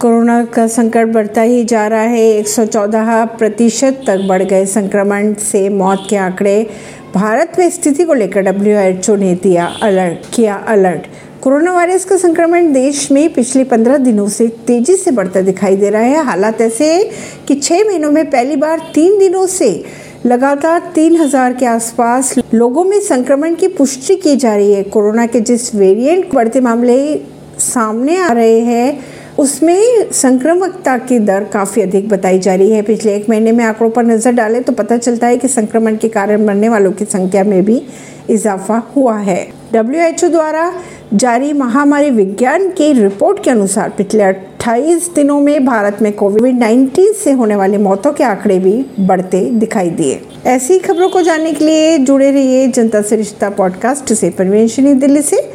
Corona का संकट बढ़ता ही जा रहा है। 114 प्रतिशत तक बढ़ गए संक्रमण से मौत के आंकड़े। भारत में स्थिति को लेकर डब्ल्यू एच ओ ने दिया अलर्ट, किया अलर्ट। कोरोना वायरस का संक्रमण देश में पिछले पंद्रह दिनों से तेज़ी से बढ़ता दिखाई दे रहा है। हालात ऐसे है कि छह महीनों में पहली बार तीन दिनों से लगातार तीन हज़ार के आसपास लोगों में संक्रमण की पुष्टि की जा रही है। कोरोना के जिस वेरिएंट बढ़ते मामले सामने आ रहे हैं उसमें संक्रमकता की दर काफ़ी अधिक बताई जा रही है। पिछले एक महीने में आंकड़ों पर नज़र डालें तो पता चलता है कि संक्रमण के कारण मरने वालों की संख्या में भी इजाफा हुआ है। डब्ल्यूएचओ द्वारा जारी महामारी विज्ञान की रिपोर्ट के अनुसार पिछले 28 दिनों में भारत में कोविड 19 से होने वाली मौतों के आंकड़े भी बढ़ते दिखाई दिए। ऐसी खबरों को जानने के लिए जुड़े रहिए जनता से रिश्ता पॉडकास्ट से। परवीन दिल्ली से।